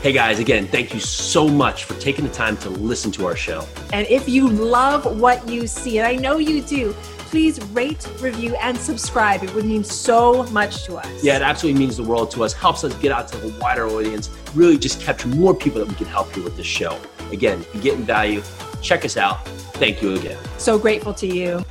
Hey guys, again, thank you so much for taking the time to listen to our show. And if you love what you see, and I know you do, please rate, review, and subscribe. It would mean so much to us. Yeah, it absolutely means the world to us, helps us get out to a wider audience, really just capture more people that we can help you with this show. Again, if you're getting value, check us out. Thank you again. So grateful to you.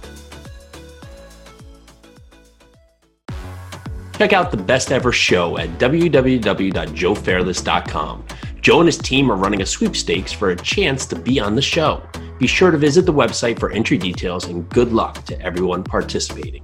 Check out the best ever show at www.joefairless.com. Joe and his team are running a sweepstakes for a chance to be on the show. Be sure to visit the website for entry details and good luck to everyone participating.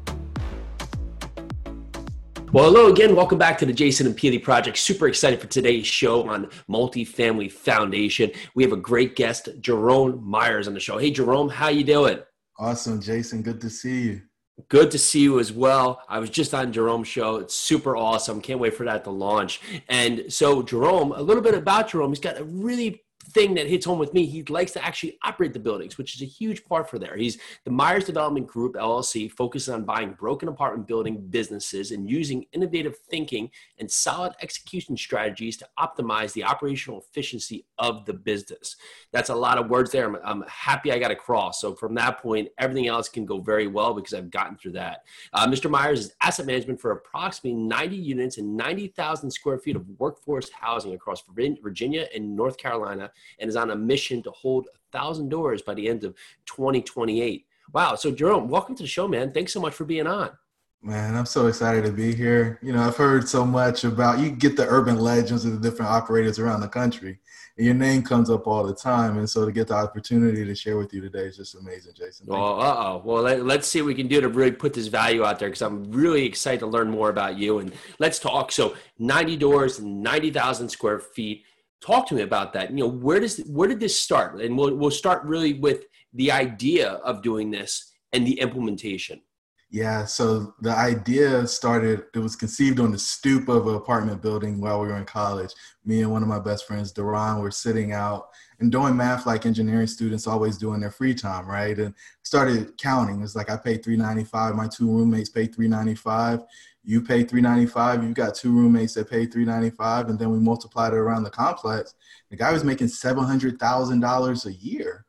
Well, hello again. Welcome back to the Jason and Pili Project. Super excited for today's show on Multifamily Foundation. We have a great guest, Jerome Myers, on the show. Hey, Jerome, how you doing? Awesome, Jason. Good to see you. Good to see you as well. I was just on Jerome's show. It's super awesome. Can't wait for that to launch. And so, Jerome, a little bit about Jerome. He's got a really thing that hits home with me. He likes to actually operate the buildings, which is a huge part for there. He's the Myers Development Group LLC, focuses on buying broken apartment building businesses and using innovative thinking and solid execution strategies to optimize the operational efficiency of the business. That's a lot of words there. I'm, I'm happy I got across. So from that point, everything else can go very well because I've gotten through that. Uh, Mr. Myers is asset management for approximately 90 units and 90,000 square feet of workforce housing across Virginia and North Carolina and is on a mission to hold a thousand doors by the end of 2028. Wow. So Jerome, welcome to the show, man. Thanks so much for being on. Man, I'm so excited to be here. You know, I've heard so much about you get the urban legends of the different operators around the country, and your name comes up all the time. And so to get the opportunity to share with you today is just amazing, Jason. Thank well, uh oh. Well, let, us see what we can do to really put this value out there because I'm really excited to learn more about you. And let's talk. So, 90 doors, 90,000 square feet talk to me about that. You know where does where did this start? And we'll, we'll start really with the idea of doing this and the implementation. Yeah so the idea started it was conceived on the stoop of an apartment building while we were in college. Me and one of my best friends Duran were sitting out and doing math like engineering students always do in their free time right? And started counting. It's like i paid 395 my two roommates paid 395 you pay 395 you've got two roommates that pay 395 and then we multiplied it around the complex. The guy was making $700000 a year.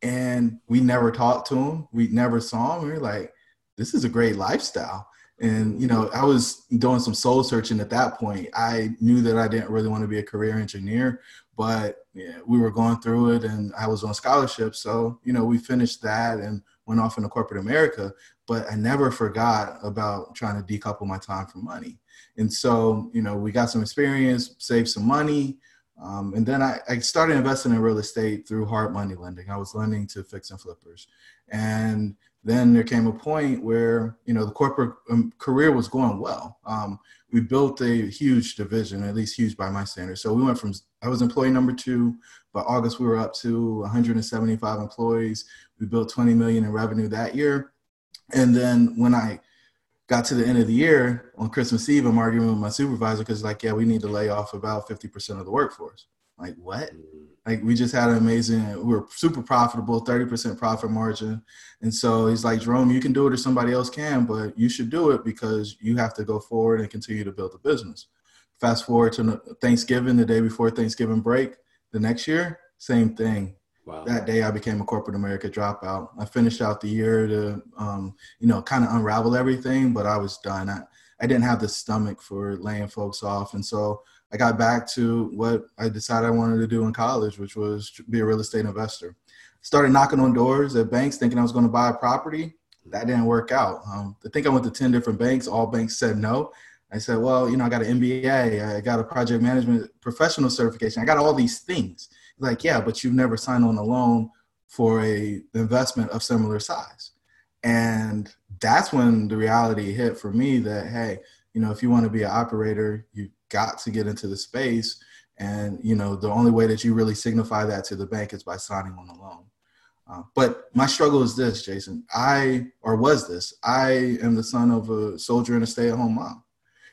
And we never talked to him. We never saw him. We were like this is a great lifestyle. And you know i was doing some soul searching at that point. I knew that i didn't really want to be a career engineer but yeah, we were going through it and i was on scholarship so you know we finished that and went off into corporate america but I never forgot about trying to decouple my time from money. And so, you know, we got some experience, saved some money. Um, and then I, I, started investing in real estate through hard money lending. I was lending to fix and flippers. And then there came a point where, you know, the corporate um, career was going well. Um, we built a huge division, at least huge by my standards. So we went from, I was employee number two, by August we were up to 175 employees. We built 20 million in revenue that year and then when I got to the end of the year on Christmas Eve, I'm arguing with my supervisor because like, yeah, we need to lay off about 50% of the workforce. Like what? Like we just had an amazing, we were super profitable, 30% profit margin. And so he's like, Jerome, you can do it or somebody else can, but you should do it because you have to go forward and continue to build the business. Fast forward to Thanksgiving, the day before Thanksgiving break, the next year, same thing. Wow. That day, I became a corporate America dropout. I finished out the year to, um, you know, kind of unravel everything, but I was done. I, I didn't have the stomach for laying folks off, and so I got back to what I decided I wanted to do in college, which was be a real estate investor. Started knocking on doors at banks, thinking I was going to buy a property. That didn't work out. Um, I think I went to ten different banks. All banks said no. I said, well, you know, I got an MBA, I got a project management professional certification, I got all these things like, yeah, but you've never signed on a loan for a investment of similar size. And that's when the reality hit for me that, hey, you know, if you want to be an operator, you got to get into the space. And, you know, the only way that you really signify that to the bank is by signing on a loan. Uh, but my struggle is this, Jason. I, or was this, I am the son of a soldier and a stay at home mom.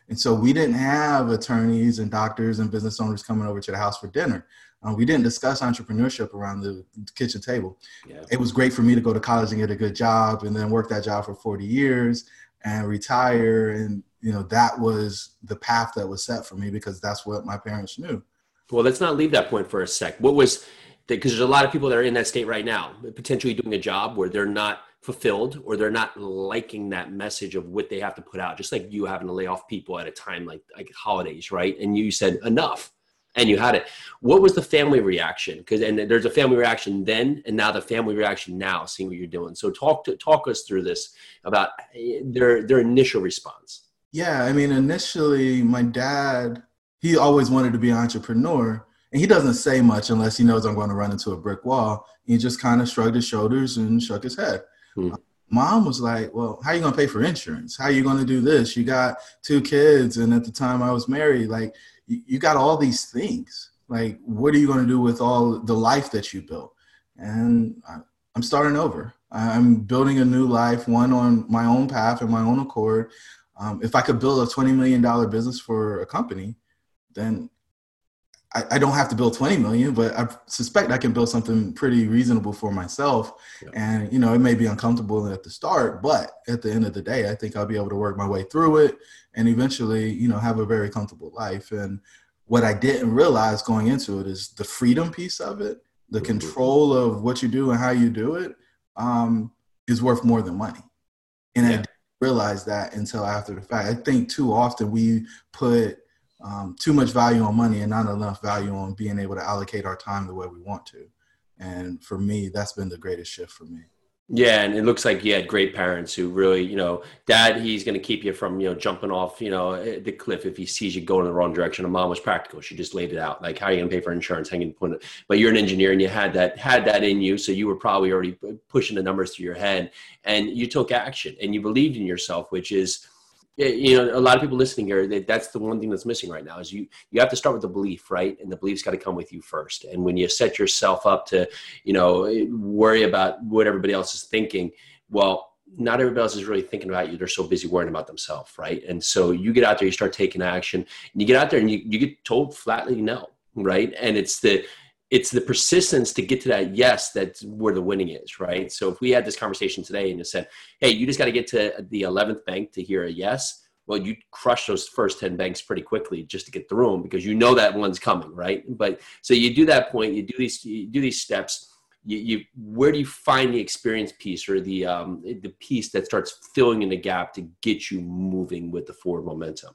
And so we didn't have attorneys and doctors and business owners coming over to the house for dinner. Uh, we didn't discuss entrepreneurship around the kitchen table. Yeah. It was great for me to go to college and get a good job and then work that job for 40 years and retire. And, you know, that was the path that was set for me because that's what my parents knew. Well, let's not leave that point for a sec. What was because there's a lot of people that are in that state right now, potentially doing a job where they're not fulfilled or they're not liking that message of what they have to put out. Just like you having to lay off people at a time like like holidays, right? And you said enough, and you had it. What was the family reaction? Because and there's a family reaction then, and now the family reaction now, seeing what you're doing. So talk to talk us through this about eh, their their initial response. Yeah, I mean, initially, my dad he always wanted to be an entrepreneur and he doesn't say much unless he knows I'm going to run into a brick wall. He just kind of shrugged his shoulders and shook his head. Hmm. Mom was like, "Well, how are you going to pay for insurance? How are you going to do this? You got two kids, and at the time I was married, like you, you got all these things. Like, what are you going to do with all the life that you built?" And I'm starting over. I'm building a new life, one on my own path and my own accord. Um, if I could build a $20 million business for a company, then I, I, don't have to build 20 million, but I suspect I can build something pretty reasonable for myself. Yeah. And, you know, it may be uncomfortable at the start, but at the end of the day, I think I'll be able to work my way through it and eventually, you know, have a very comfortable life. And what I didn't realize going into it is the freedom piece of it, the mm-hmm. control of what you do and how you do it um, is worth more than money. And yeah. Realize that until after the fact. I think too often we put um, too much value on money and not enough value on being able to allocate our time the way we want to. And for me, that's been the greatest shift for me. Yeah, and it looks like you had great parents who really, you know, dad, he's going to keep you from, you know, jumping off, you know, eh, the cliff if he sees you going in the wrong direction. And mom was practical; she just laid it out, like how are you going to pay for insurance, how you put it. But you're an engineer, and you had that had that in you, so you were probably already pushing the numbers through your head, and you took action, and you believed in yourself, which is you know a lot of people listening here that's the one thing that's missing right now is you you have to start with the belief right? And the belief's got to come with you first. And when you set yourself up to you know worry about what everybody else is thinking well not everybody else is really thinking about you. They're so busy worrying about themselves right? And so you get out there you start taking action and you get out there and you, you get told flatly no right? And it's the it's the persistence to get to that yes that's where the winning is right? So if we had this conversation today and you said hey you just got to get to the 11th bank to hear a yes well you crush those first 10 banks pretty quickly just to get through them because you know that one's coming right? But so you do that point you do these you do these steps you, you where do you find the experience piece or the um, the piece that starts filling in the gap to get you moving with the forward momentum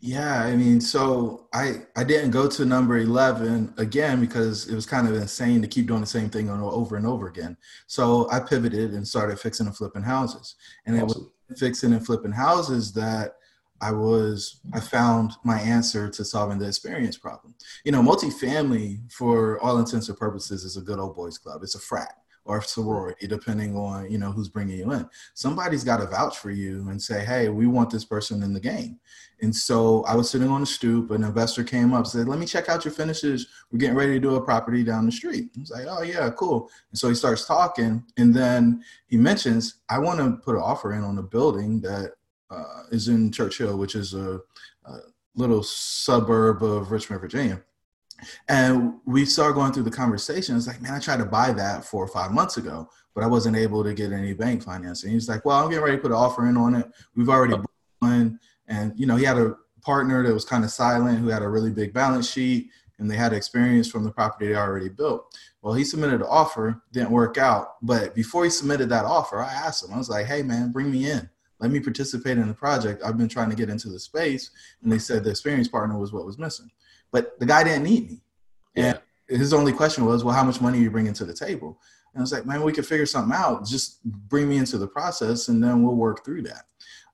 yeah, I mean, so I I didn't go to number eleven again because it was kind of insane to keep doing the same thing over and over again. So I pivoted and started fixing and flipping houses, and awesome. it was fixing and flipping houses that I was I found my answer to solving the experience problem. You know, multifamily for all intents and purposes is a good old boys club. It's a frat or sorority, depending on you know who's bringing you in. Somebody's got to vouch for you and say, "Hey, we want this person in the game." And so I was sitting on the stoop, an investor came up, said, "Let me check out your finishes. We're getting ready to do a property down the street." I was like, "Oh yeah, cool." And so he starts talking, and then he mentions, "I want to put an offer in on a building that uh, is in Churchill, which is a, a little suburb of Richmond, Virginia." And we started going through the conversation. It's like, man, I tried to buy that four or five months ago, but I wasn't able to get any bank financing. He's like, well, I'm getting ready to put an offer in on it. We've already oh. one. And, you know, he had a partner that was kind of silent who had a really big balance sheet and they had experience from the property they already built. Well, he submitted an offer, didn't work out. But before he submitted that offer, I asked him, I was like, hey, man, bring me in. Let me participate in the project. I've been trying to get into the space. And they said the experience partner was what was missing. But the guy didn't need me. And his only question was, well, how much money are you bringing to the table? And I was like, man, we could figure something out. Just bring me into the process and then we'll work through that.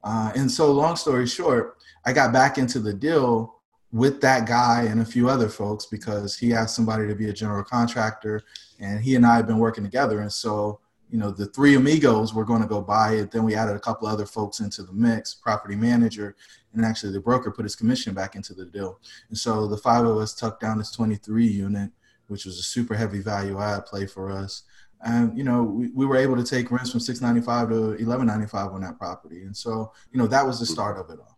Uh, and so, long story short, I got back into the deal with that guy and a few other folks because he asked somebody to be a general contractor and he and I had been working together. And so you know, the three amigos were going to go buy it. Then we added a couple other folks into the mix, property manager, and actually the broker put his commission back into the deal. And so the five of us tucked down this 23 unit, which was a super heavy value add play for us. And you know, we, we were able to take rents from 695 to 1195 on that property. And so, you know, that was the start of it all.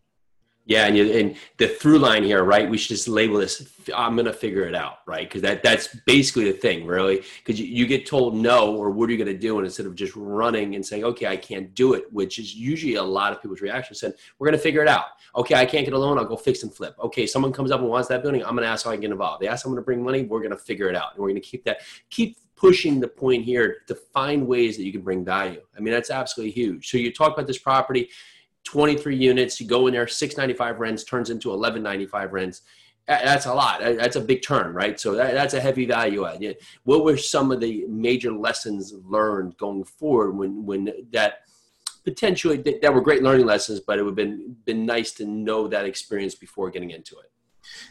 Yeah, and, you, and the through line here, right? We should just label this. I'm gonna figure it out, right? Because that that's basically the thing, really. Because you, you get told no, or what are you gonna do? And instead of just running and saying, okay, I can't do it, which is usually a lot of people's reaction, said, we're gonna figure it out. Okay, I can't get a loan. I'll go fix and flip. Okay, someone comes up and wants that building. I'm gonna ask how I can get involved. They ask someone to bring money. We're gonna figure it out, and we're gonna keep that keep pushing the point here to find ways that you can bring value. I mean, that's absolutely huge. So you talk about this property 23 units. You go in there, 695 rents turns into 1195 rents. That's a lot. That's a big turn, right? So that, that's a heavy value add. What were some of the major lessons learned going forward when when that potentially that were great learning lessons, but it would have been been nice to know that experience before getting into it.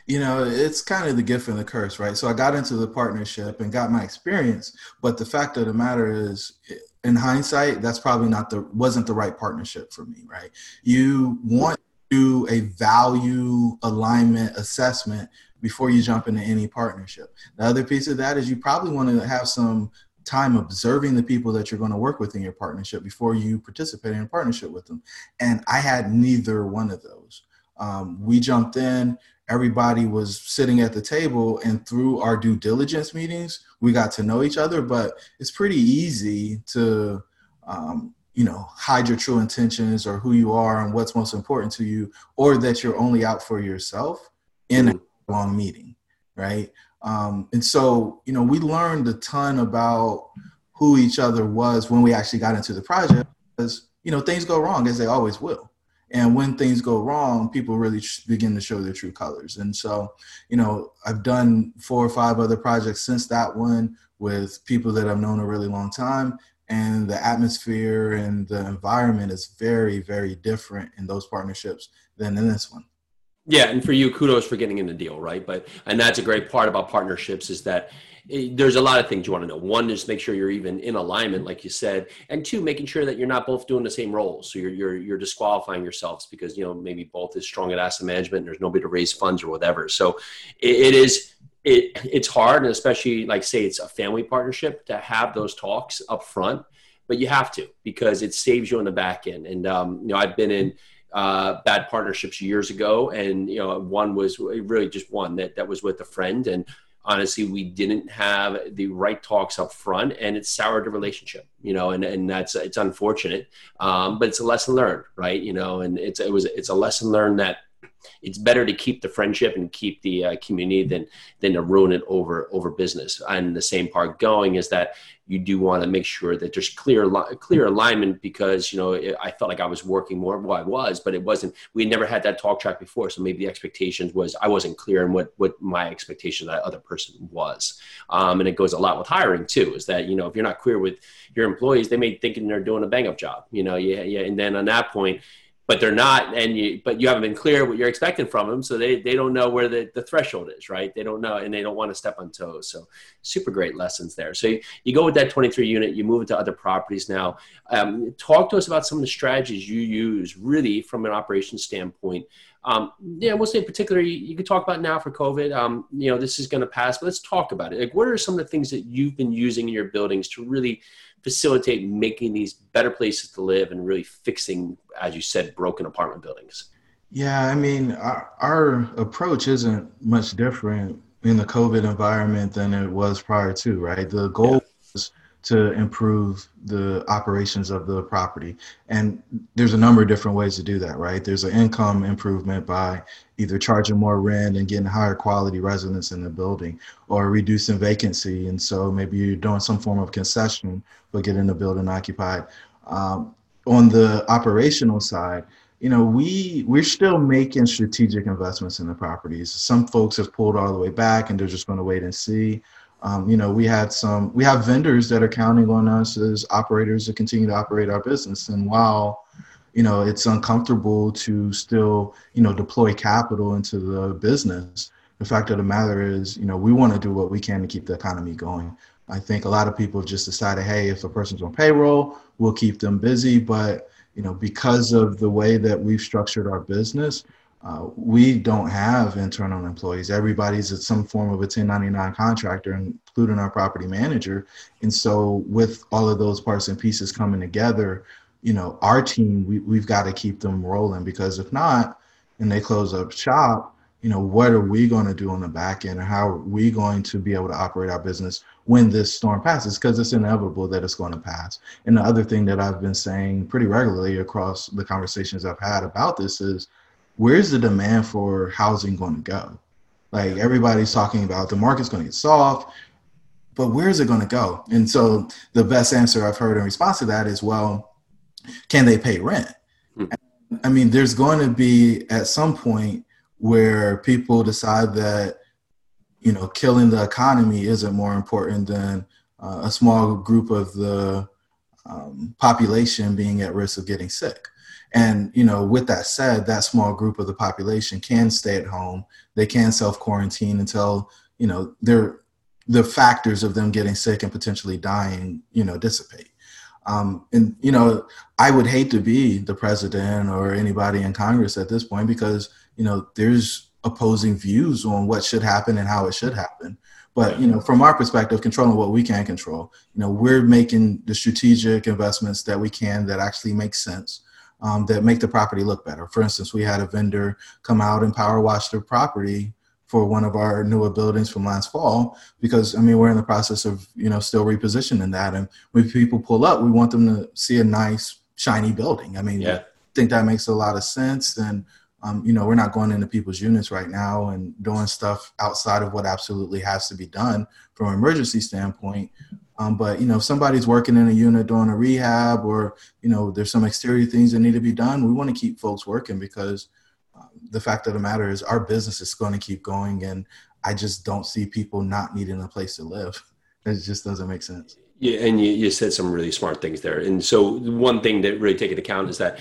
You know, it's kind of the gift and the curse, right? So I got into the partnership and got my experience, but the fact of the matter is, in hindsight, that's probably not the wasn't the right partnership for me, right? You want to do a value alignment assessment before you jump into any partnership. The other piece of that is you probably want to have some time observing the people that you're going to work with in your partnership before you participate in a partnership with them. And I had neither one of those. Um, we jumped in, everybody was sitting at the table and through our due diligence meetings we got to know each other but it's pretty easy to um, you know hide your true intentions or who you are and what's most important to you or that you're only out for yourself in a long meeting right? Um, and so you know we learned a ton about who each other was when we actually got into the project because you know things go wrong as they always will and when things go wrong people really begin to show their true colors. And so you know i've done four or five other projects since that one with people that i've known a really long time. And the atmosphere and the environment is very very different in those partnerships than in this one. Yeah and for you kudos for getting in the deal right? But and that's a great part about partnerships is that there's a lot of things you want to know. One is make sure you're even in alignment, like you said, and two, making sure that you're not both doing the same roles. So you're you're you're disqualifying yourselves because you know maybe both is strong at asset management and there's nobody to raise funds or whatever. So it, it is it it's hard, and especially like say it's a family partnership to have those talks up front, but you have to because it saves you on the back end. And um, you know I've been in uh, bad partnerships years ago, and you know one was really just one that that was with a friend and honestly we didn't have the right talks up front and it soured the relationship you know and, and that's it's unfortunate um, but it's a lesson learned right? You know and it's it was it's a lesson learned that it's better to keep the friendship and keep the uh, community than than to ruin it over over business. And the same part going is that you do want to make sure that there's clear clear alignment because you know I felt like I was working more. Well, I was, but it wasn't. We never had that talk track before, so maybe the expectations was I wasn't clear in what what my expectation of that other person was. Um, and it goes a lot with hiring too. Is that you know if you're not clear with your employees, they may think they're doing a bang up job. You know, yeah, yeah. And then on that point but they're not and you but you haven't been clear what you're expecting from them so they they don't know where the, the threshold is right? They don't know and they don't want to step on toes so super great lessons there. So you, you go with that 23 unit you move into other properties now. Um, talk to us about some of the strategies you use really from an operations standpoint um, yeah, we'll say particularly you could talk about now for COVID. Um, you know, this is going to pass, but let's talk about it. Like, what are some of the things that you've been using in your buildings to really facilitate making these better places to live and really fixing, as you said, broken apartment buildings? Yeah, I mean, our, our approach isn't much different in the COVID environment than it was prior to, right? The goal yeah. was to improve the operations of the property. And there's a number of different ways to do that, right? There's an income improvement by either charging more rent and getting higher quality residents in the building or reducing vacancy. And so maybe you're doing some form of concession but getting the building occupied. Um, on the operational side, you know, we we're still making strategic investments in the properties. Some folks have pulled all the way back and they're just going to wait and see. Um, you know, we had some, we have vendors that are counting on us as operators to continue to operate our business. And while, you know, it's uncomfortable to still, you know, deploy capital into the business, the fact of the matter is, you know, we want to do what we can to keep the economy going. I think a lot of people have just decided, hey, if a person's on payroll, we'll keep them busy. But, you know, because of the way that we've structured our business, uh, we don't have internal employees. Everybody's at some form of a 1099 contractor, including our property manager. And so, with all of those parts and pieces coming together, you know, our team, we, we've got to keep them rolling because if not, and they close up shop, you know, what are we going to do on the back end, and how are we going to be able to operate our business when this storm passes? Because it's inevitable that it's going to pass. And the other thing that I've been saying pretty regularly across the conversations I've had about this is, where's the demand for housing going to go? Like everybody's talking about the market's going to get soft, but where's it going to go? And so the best answer I've heard in response to that is, well, can they pay rent? Mm-hmm. I mean, there's going to be at some point where people decide that you know killing the economy isn't more important than uh, a small group of the um, population being at risk of getting sick and you know with that said that small group of the population can stay at home. They can self quarantine until you know they're the factors of them getting sick and potentially dying you know dissipate. Um, and you know i would hate to be the president or anybody in congress at this point because you know there's opposing views on what should happen and how it should happen. But you know from our perspective controlling what we can control. You know we're making the strategic investments that we can that actually make sense um, that make the property look better. For instance we had a vendor come out and power wash the property for one of our newer buildings from last fall because I mean we're in the process of you know still repositioning that. And when people pull up we want them to see a nice shiny building. I mean yeah. I think that makes a lot of sense. And um, you know we're not going into people's units right now and doing stuff outside of what absolutely has to be done from an emergency standpoint um, but you know if somebody's working in a unit doing a rehab or you know there's some exterior things that need to be done we want to keep folks working because the fact of the matter is our business is going to keep going and i just don't see people not needing a place to live. It just doesn't make sense. Yeah and you, you said some really smart things there. And so one thing that really take into account is that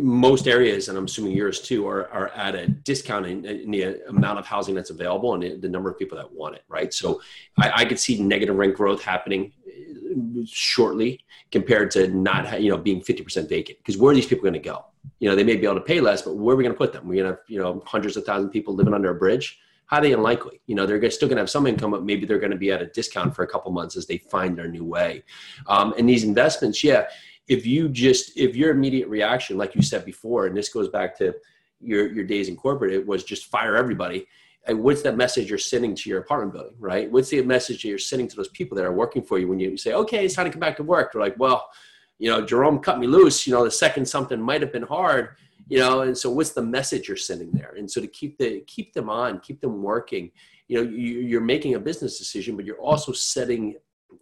most areas, and I'm assuming yours too, are, are at a discount in, in the amount of housing that's available and the number of people that want it, right? So I, I could see negative rent growth happening uh, shortly compared to not, you know, being 50% vacant. Because where are these people going to go? You know, they may be able to pay less, but where are we going to put them? We're going to have, you know, hundreds of thousands of people living under a bridge. Highly unlikely. You know, they're still going to have some income, but maybe they're going to be at a discount for a couple months as they find their new way. Um, and these investments, yeah, if you just if your immediate reaction like you said before and this goes back to your your days in corporate it was just fire everybody. And what's that message you're sending to your apartment building right? What's the message you're sending to those people that are working for you when you say okay it's time to come back to work. They're like well you know jerome cut me loose you know the second something might have been hard you know and so what's the message you're sending there? And so to keep the keep them on keep them working you know you, you're making a business decision but you're also setting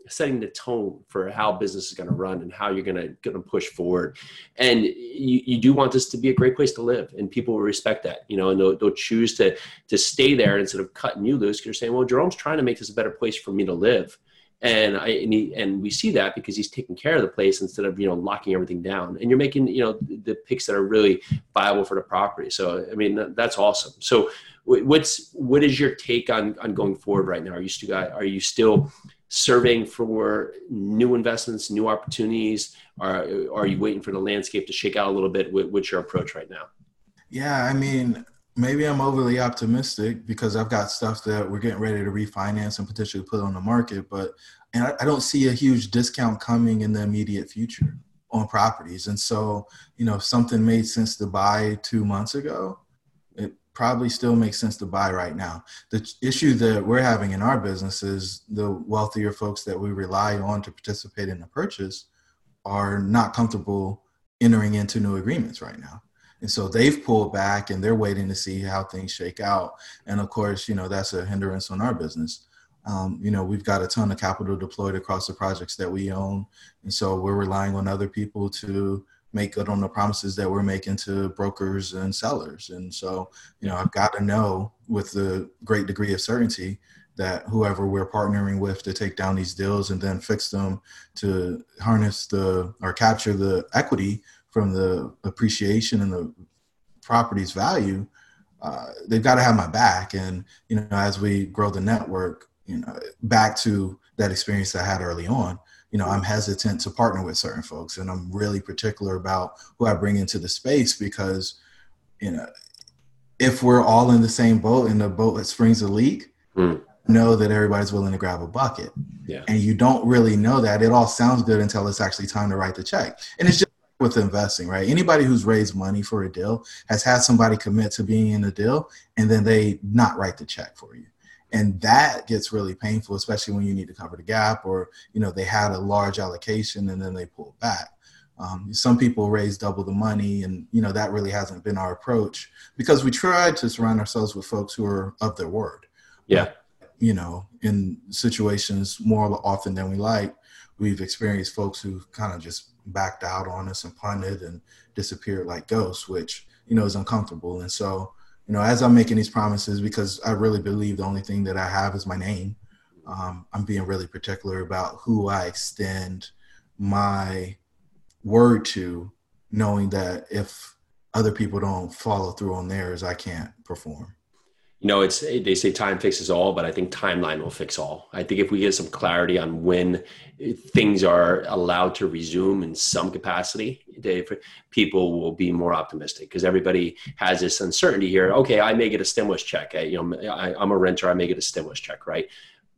setting the tone for how business is going to run and how you're going to going to push forward and you, you do want this to be a great place to live and people will respect that you know and they'll, they'll choose to to stay there instead of cutting you loose you're saying well jerome's trying to make this a better place for me to live and I and, he, and, we see that because he's taking care of the place instead of you know locking everything down. And you're making you know the picks that are really viable for the property. So I mean that's awesome. So what's what is your take on on going forward right now? Are you still are you still surveying for new investments, new opportunities? Or are you waiting for the landscape to shake out a little bit? What's your approach right now? Yeah, I mean, maybe I'm overly optimistic because I've got stuff that we're getting ready to refinance and potentially put on the market, but and I, I don't see a huge discount coming in the immediate future on properties. And so, you know, if something made sense to buy two months ago, probably still makes sense to buy right now. The issue that we're having in our business is the wealthier folks that we rely on to participate in the purchase are not comfortable entering into new agreements right now. And so they've pulled back and they're waiting to see how things shake out. And of course, you know, that's a hindrance on our business. Um, you know, we've got a ton of capital deployed across the projects that we own. And so we're relying on other people to make good on the promises that we're making to brokers and sellers. And so, you know, I've got to know with a great degree of certainty that whoever we're partnering with to take down these deals and then fix them to harness the or capture the equity from the appreciation and the property's value, uh, they've got to have my back. And, you know, as we grow the network, you know, back to that experience I had early on, you know, I'm hesitant to partner with certain folks, and I'm really particular about who I bring into the space because, you know, if we're all in the same boat and the boat that springs a leak, mm. know that everybody's willing to grab a bucket. Yeah. And you don't really know that. It all sounds good until it's actually time to write the check. And it's just with investing, right? Anybody who's raised money for a deal has had somebody commit to being in the deal and then they not write the check for you. And that gets really painful, especially when you need to cover the gap or, you know, they had a large allocation and then they pull back. Um, some people raise double the money and, you know, that really hasn't been our approach because we try to surround ourselves with folks who are of their word. Yeah. you know, in situations more often than we like, we've experienced folks who kind of just backed out on us and punted and disappeared like ghosts, which you know is uncomfortable. And so, you know, as I'm making these promises, because I really believe the only thing that I have is my name, um, I'm being really particular about who I extend my word to, knowing that if other people don't follow through on theirs, I can't perform you know, it's they say time fixes all, but I think timeline will fix all. I think if we get some clarity on when things are allowed to resume in some capacity, people will be more optimistic because everybody has this uncertainty here. Okay, I may get a stimulus check. I, you know, I, I'm a renter. I may get a stimulus check, right?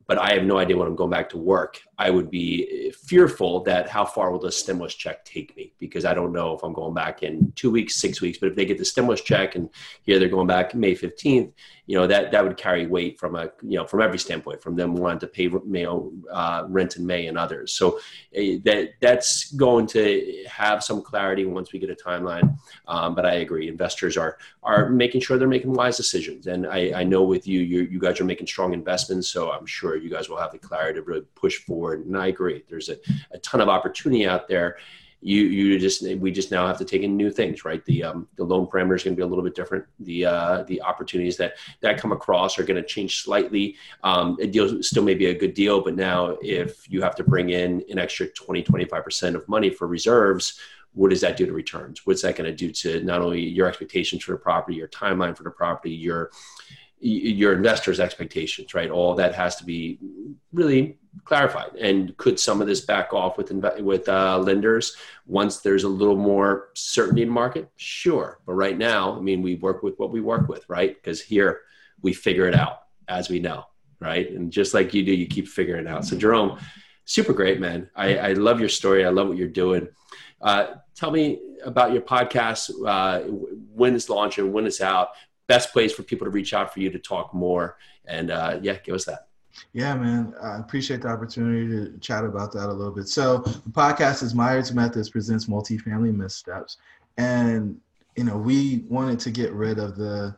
but I have no idea when I'm going back to work. I would be fearful that how far will the stimulus check take me because I don't know if I'm going back in two weeks, six weeks. But if they get the stimulus check and here they're going back May 15th, you know that that would carry weight from a you know from every standpoint from them wanting to pay you know uh, rent in May and others. So uh, that that's going to have some clarity once we get a timeline. Um, but I agree, investors are are making sure they're making wise decisions, and I, I know with you, you you guys are making strong investments, so I'm sure you guys will have the clarity to really push forward. And I agree, there's a, a ton of opportunity out there you you just we just now have to take in new things, right? The um, the loan parameters are going to be a little bit different. The uh, the opportunities that that come across are going to change slightly. Um, a deal still may be a good deal, but now if you have to bring in an extra 20 25 percent of money for reserves, what does that do to returns? What's that going to do to not only your expectations for the property, your timeline for the property, your your investors' expectations, right? All that has to be really clarified. And could some of this back off with with uh, lenders once there's a little more certainty in the market? Sure, but right now, I mean, we work with what we work with, right? Because here we figure it out as we know, right? And just like you do, you keep figuring it out. So Jerome, super great, man. I, I love your story. I love what you're doing. Uh, tell me about your podcast, uh, when it's launching, when it's out, best place for people to reach out for you to talk more. And uh, yeah, give us that. Yeah, man. I appreciate the opportunity to chat about that a little bit. So the podcast is Myers Methods presents multifamily missteps. And, you know, we wanted to get rid of the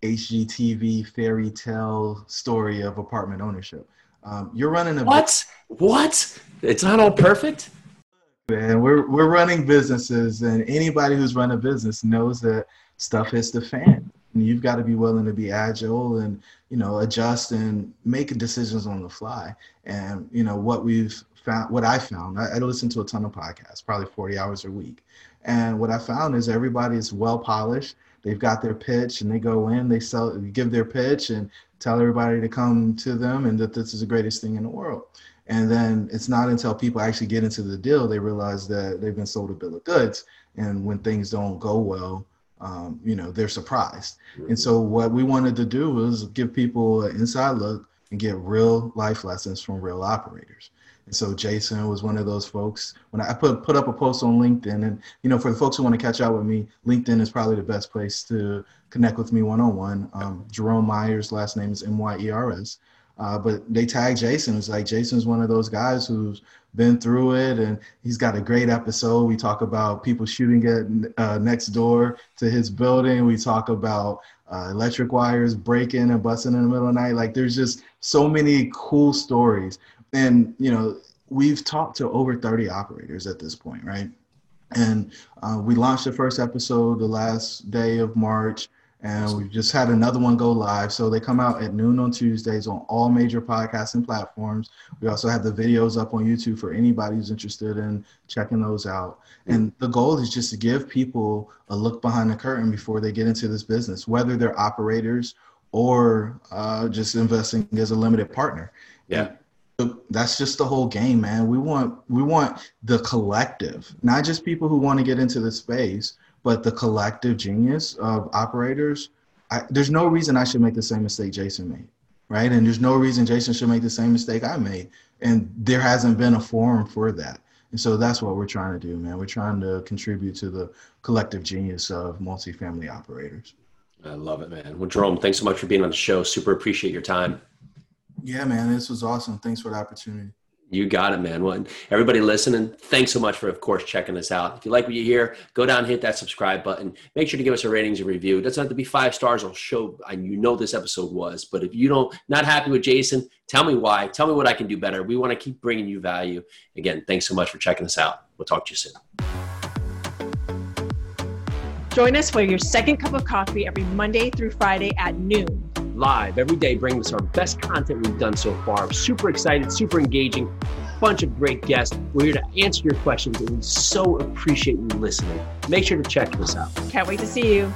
HGTV fairy tale story of apartment ownership. Um, you're running a what? What? It's not all perfect. Man, we're we're running businesses, and anybody who's run a business knows that stuff hits the fan you've got to be willing to be agile and you know adjust and make decisions on the fly. And you know what we've found what i found I, I listen to a ton of podcasts probably 40 hours a week. And what i found is everybody is well polished. They've got their pitch and they go in they sell give their pitch and tell everybody to come to them and that this is the greatest thing in the world. And then it's not until people actually get into the deal they realize that they've been sold a bill of goods. And when things don't go well um, you know, they're surprised. And so what we wanted to do was give people an inside look and get real life lessons from real operators. And so Jason was one of those folks. When I put put up a post on LinkedIn, and you know, for the folks who want to catch up with me, LinkedIn is probably the best place to connect with me one on one. Um, Jerome Myers, last name is M Y E R S. Uh, but they tag Jason. It's like Jason's one of those guys who's been through it, and he's got a great episode. We talk about people shooting at uh, next door to his building. We talk about uh, electric wires breaking and busting in the middle of the night. Like there's just so many cool stories, and you know we've talked to over 30 operators at this point, right? And uh, we launched the first episode the last day of March and we've just had another one go live. So they come out at noon on Tuesdays on all major podcasting platforms. We also have the videos up on YouTube for anybody who's interested in checking those out. And the goal is just to give people a look behind the curtain before they get into this business, whether they're operators or uh, just investing as a limited partner. Yeah. that's just the whole game, man. We want we want the collective, not just people who want to get into the space, but the collective genius of operators, I, there's no reason I should make the same mistake Jason made, right? And there's no reason Jason should make the same mistake I made. And there hasn't been a forum for that. And so that's what we're trying to do, man. We're trying to contribute to the collective genius of multifamily operators. I love it, man. Well, Jerome, thanks so much for being on the show. Super appreciate your time. Yeah, man, this was awesome. Thanks for the opportunity. You got it, man. Well, everybody listening, thanks so much for, of course, checking us out. If you like what you hear, go down, hit that subscribe button. Make sure to give us a ratings and review. It doesn't have to be five stars. I'll show, and you know this episode was. But if you don't, not happy with Jason, tell me why. Tell me what I can do better. We want to keep bringing you value. Again, thanks so much for checking us out. We'll talk to you soon. Join us for your second cup of coffee every Monday through Friday at noon live every day, bringing us our best content we've done so far. Super excited, super engaging, bunch of great guests. We're here to answer your questions, and we so appreciate you listening. Make sure to check this out. Can't wait to see you.